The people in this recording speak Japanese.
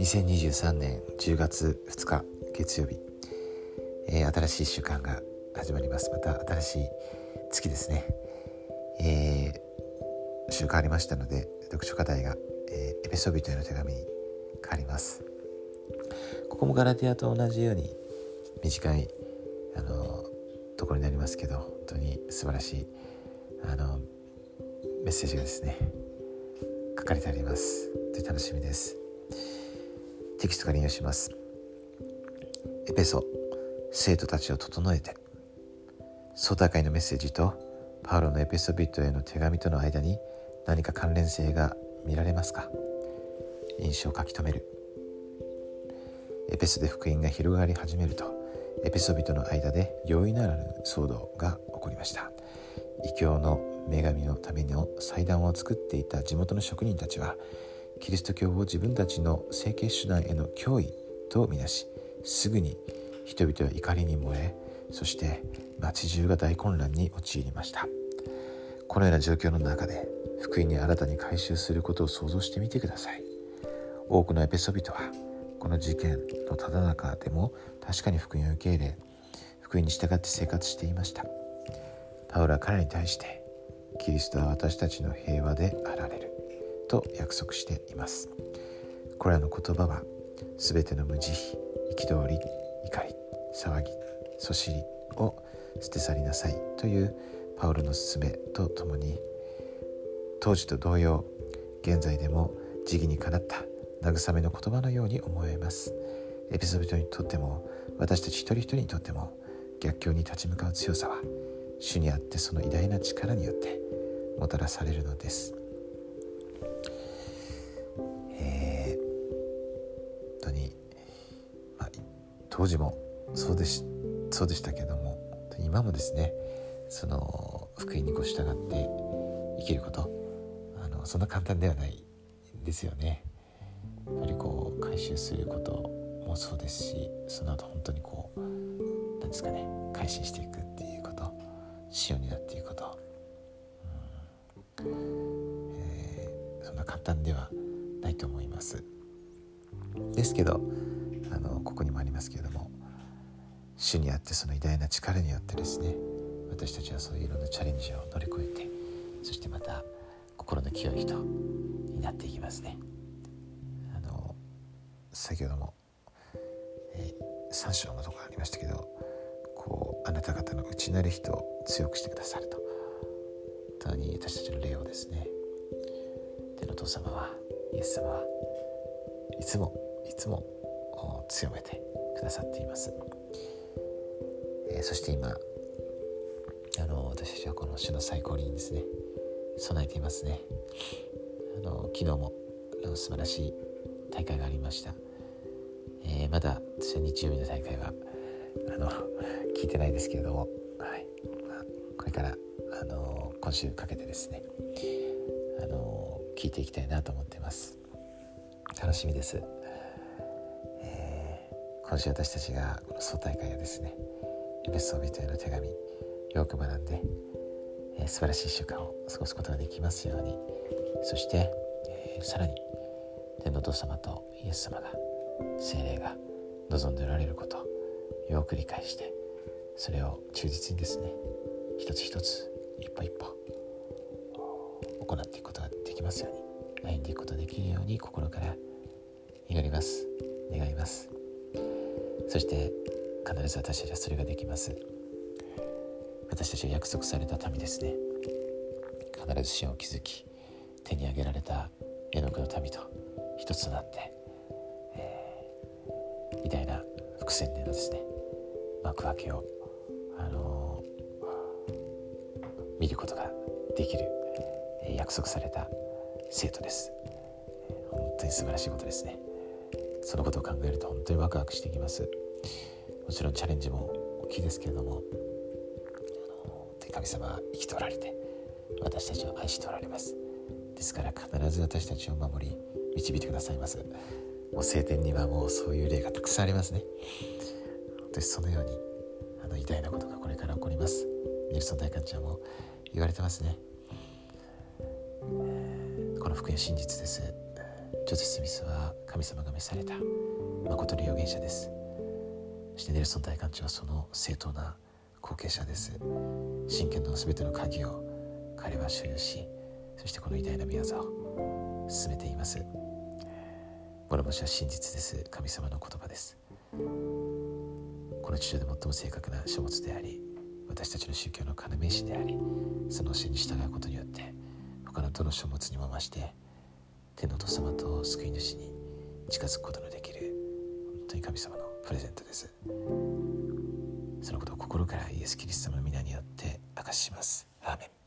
2023年10月2日月曜日、えー、新しい週間が始まります。また新しい月ですね、えー、週変わりましたので読書課題が、えー、エペソビトへの手紙に変わります。ここもガラティアと同じように短いあのところになりますけど本当に素晴らしいあのメッセージがですね書かれてあります。と楽しみです。テキストから引用します。エペソ生徒たちを整えて総大会のメッセージとパウロのエペソビットへの手紙との間に何か関連性が見られますか？印象を書き留める。エペソで福音が広がり始めるとエペソビトの間で容易ならぬ騒動が起こりました。異教の女神のための祭壇を作っていた地元の職人たちはキリスト教を自分たちの整形手段への脅威とみなしすぐに人々は怒りに燃えそして町中が大混乱に陥りました。このような状況の中で福音に新たに回収することを想像してみてください。多くのエペソビトはこの事件のただ中でも確かに福音を受け入れ福音に従って生活していました。パウロは彼に対してキリストは私たちの平和であられる。と約束しています。これらの言葉は全ての無慈悲憤り怒り騒ぎそしりを捨て去りなさい。というパウロの勧めとともに当時と同様現在でも時義にかなった慰めの言葉のように思えます。エピソードにとっても私たち一人一人にとっても逆境に立ち向かう強さは主にあってその偉大な力によってもたらされるのです当時もそうでしそうでしたけども今もですねその福音にこう従って生きることあのそんな簡単ではないですよね。やっぱりこう回収することもそうですしその後本当にこう何ですかね改心していくっていうこと仕様になっていくこと、うんえー、そんな簡単ではないと思います。ですけどあのここにもありますけれども主にあってその偉大な力によってですね私たちはそういういろんなチャレンジを乗り越えてそしてまた心の清い人になっていきますね。あの先ほども、えー、3章のところありましたけどあなた方の内なる人を強くしてくださると。本当に私たちの霊をですね。天の父様はイエス様はいつもいつも強めてくださっています、えー、そして今あの私たちはこの主の最高にですね備えていますね。あの昨日もあの素晴らしい大会がありました、えー、まだ私は日曜日の大会はあの聞いてないですけれども、はい、これからあの今週かけてですね。あの聞いていきたいなと思ってます。楽しみです。今週私たちがこの総大会やですねエペソービトへの手紙よく学んで、えー、素晴らしい習慣を過ごすことができますように。そして、えー、さらに天のお父様とイエス様が精霊が望んでおられること。よく理解してそれを忠実にですね一つ一つ一歩一歩行っていくことができますように歩んでいくことができるように心から祈ります。願います。そして必ず私たちはそれができます。私たちは約束された民ですね。必ず死を築き手に挙げられた絵の具の民と一つとなって、えー、偉大な伏線でのですね幕開けを、あのー、見ることができる、えー、約束された生徒です。本当に素晴らしいことですね。そのことを考えると本当にワクワクしてきます。もちろんチャレンジも大きいですけれどもあの神様は生きておられて私たちを愛しておられます。ですから必ず私たちを守り導いてくださいます。もう聖典にはもうそういう例がたくさんありますね。本当にそのようにあの偉大なことがこれから起こります。ネルソン大官ちゃんも言われてますね。この福音真実です。ジョゼフ・スミスは神様が召された。誠の預言者です。そしてネルソン大官長はその正当な後継者です。真剣の全ての鍵を彼は所有しそしてこの偉大な宮沢を進めています。諸星は真実です。神様の言葉です。この地上で最も正確な書物であり私たちの宗教の要石でありその教えに従うことによって他のどの書物にも増して天のお父様と救い主に近づくことのできる本当に神様のプレゼントです。そのことを心からイエス・キリストの皆によって明かしします。アーメン。